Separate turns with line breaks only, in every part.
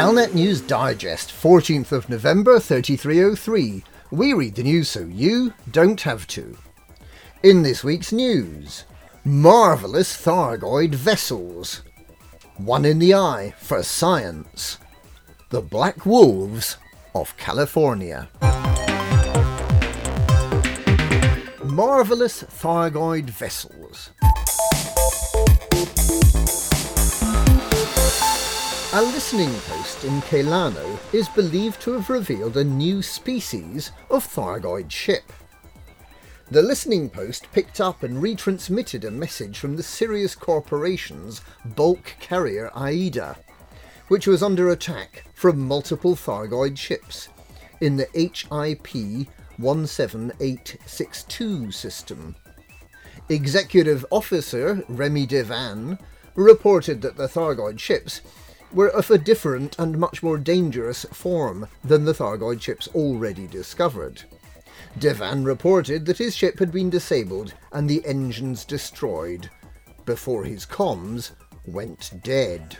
Galnet News Digest, 14th of November 3303. We read the news so you don't have to. In this week's news, marvellous Thargoid vessels. One in the eye for science. The Black Wolves of California. Marvellous Thargoid vessels. A listening post in Kelano is believed to have revealed a new species of Thargoid ship. The listening post picked up and retransmitted a message from the Sirius Corporation's bulk carrier Aida, which was under attack from multiple Thargoid ships in the HIP 17862 system. Executive Officer Remy Devan reported that the Thargoid ships were of a different and much more dangerous form than the Thargoid ships already discovered. Devan reported that his ship had been disabled and the engines destroyed before his comms went dead.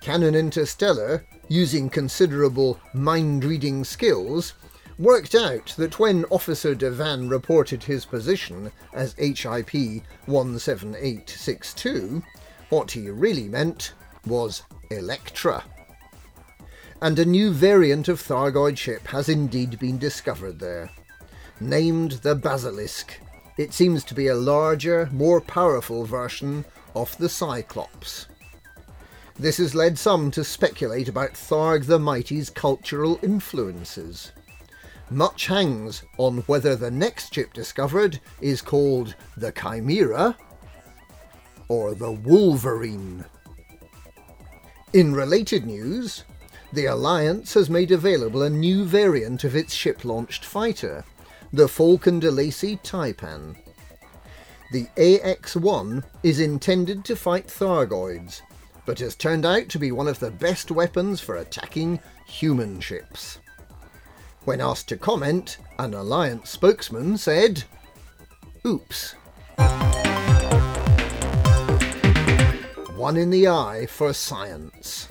Canonn Interstellar, using considerable mind reading skills, worked out that when Officer Devan reported his position as HIP 17862, what he really meant was Electra. And a new variant of Thargoid ship has indeed been discovered there. Named the Basilisk, it seems to be a larger, more powerful version of the Cyclops. This has led some to speculate about Tharg the Mighty's cultural influences. Much hangs on whether the next ship discovered is called the Chimera or the Wolverine. In related news, the Alliance has made available a new variant of its ship launched fighter, the Faulcon DeLacy Taipan. The AX 1 is intended to fight Thargoids, but has turned out to be one of the best weapons for attacking human ships. When asked to comment, an Alliance spokesman said, Oops. One in the eye for science.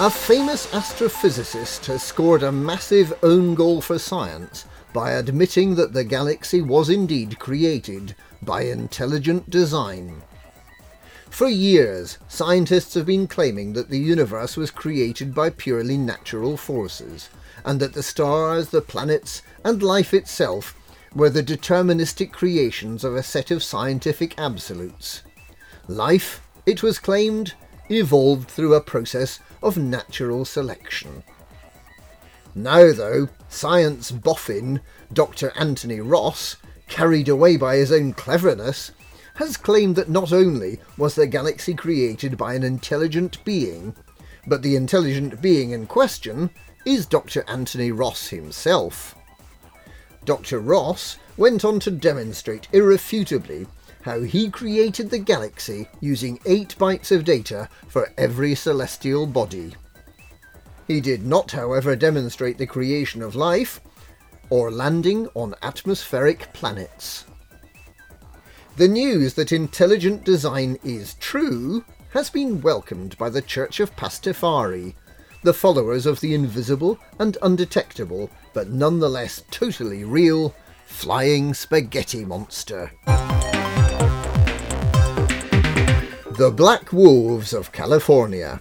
A famous astrophysicist has scored a massive own goal for science by admitting that the galaxy was indeed created by intelligent design. For years, scientists have been claiming that the universe was created by purely natural forces, and that the stars, the planets, and life itself were the deterministic creations of a set of scientific absolutes. Life, it was claimed, evolved through a process of natural selection. Now, though, science boffin Dr. Anthony Ross, carried away by his own cleverness, has claimed that not only was the galaxy created by an intelligent being, but the intelligent being in question is Dr. Anthony Ross himself. Dr. Ross went on to demonstrate irrefutably how he created the galaxy using 8 bytes of data for every celestial body. He did not, however, demonstrate the creation of life or landing on atmospheric planets. The news that intelligent design is true has been welcomed by the Church of Pastafari, the followers of the invisible and undetectable, but nonetheless totally real, flying spaghetti monster. The Black Wolves of California.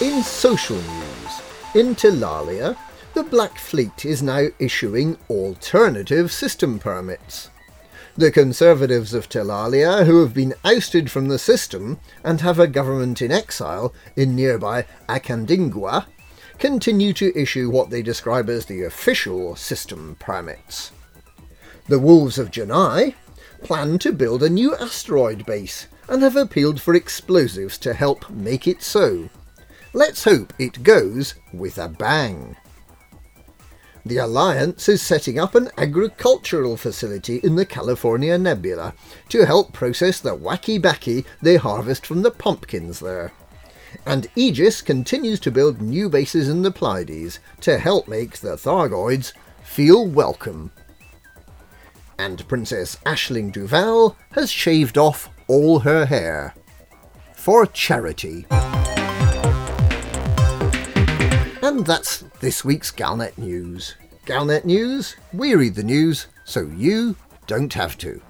In social news, in Tilalia, the Black Fleet is now issuing alternative system permits. The Conservatives of Telalia, who have been ousted from the system and have a government in exile in nearby Acandingua, continue to issue what they describe as the official system permits. The Wolves of Janai plan to build a new asteroid base and have appealed for explosives to help make it so. Let's hope it goes with a bang. The Alliance is setting up an agricultural facility in the California Nebula to help process the wacky backy they harvest from the pumpkins there. And Aegis continues to build new bases in the Pleiades to help make the Thargoids feel welcome. And Princess Aisling Duval has shaved off all her hair. For charity. And that's this week's Galnet News. Galnet News, we read the news so you don't have to.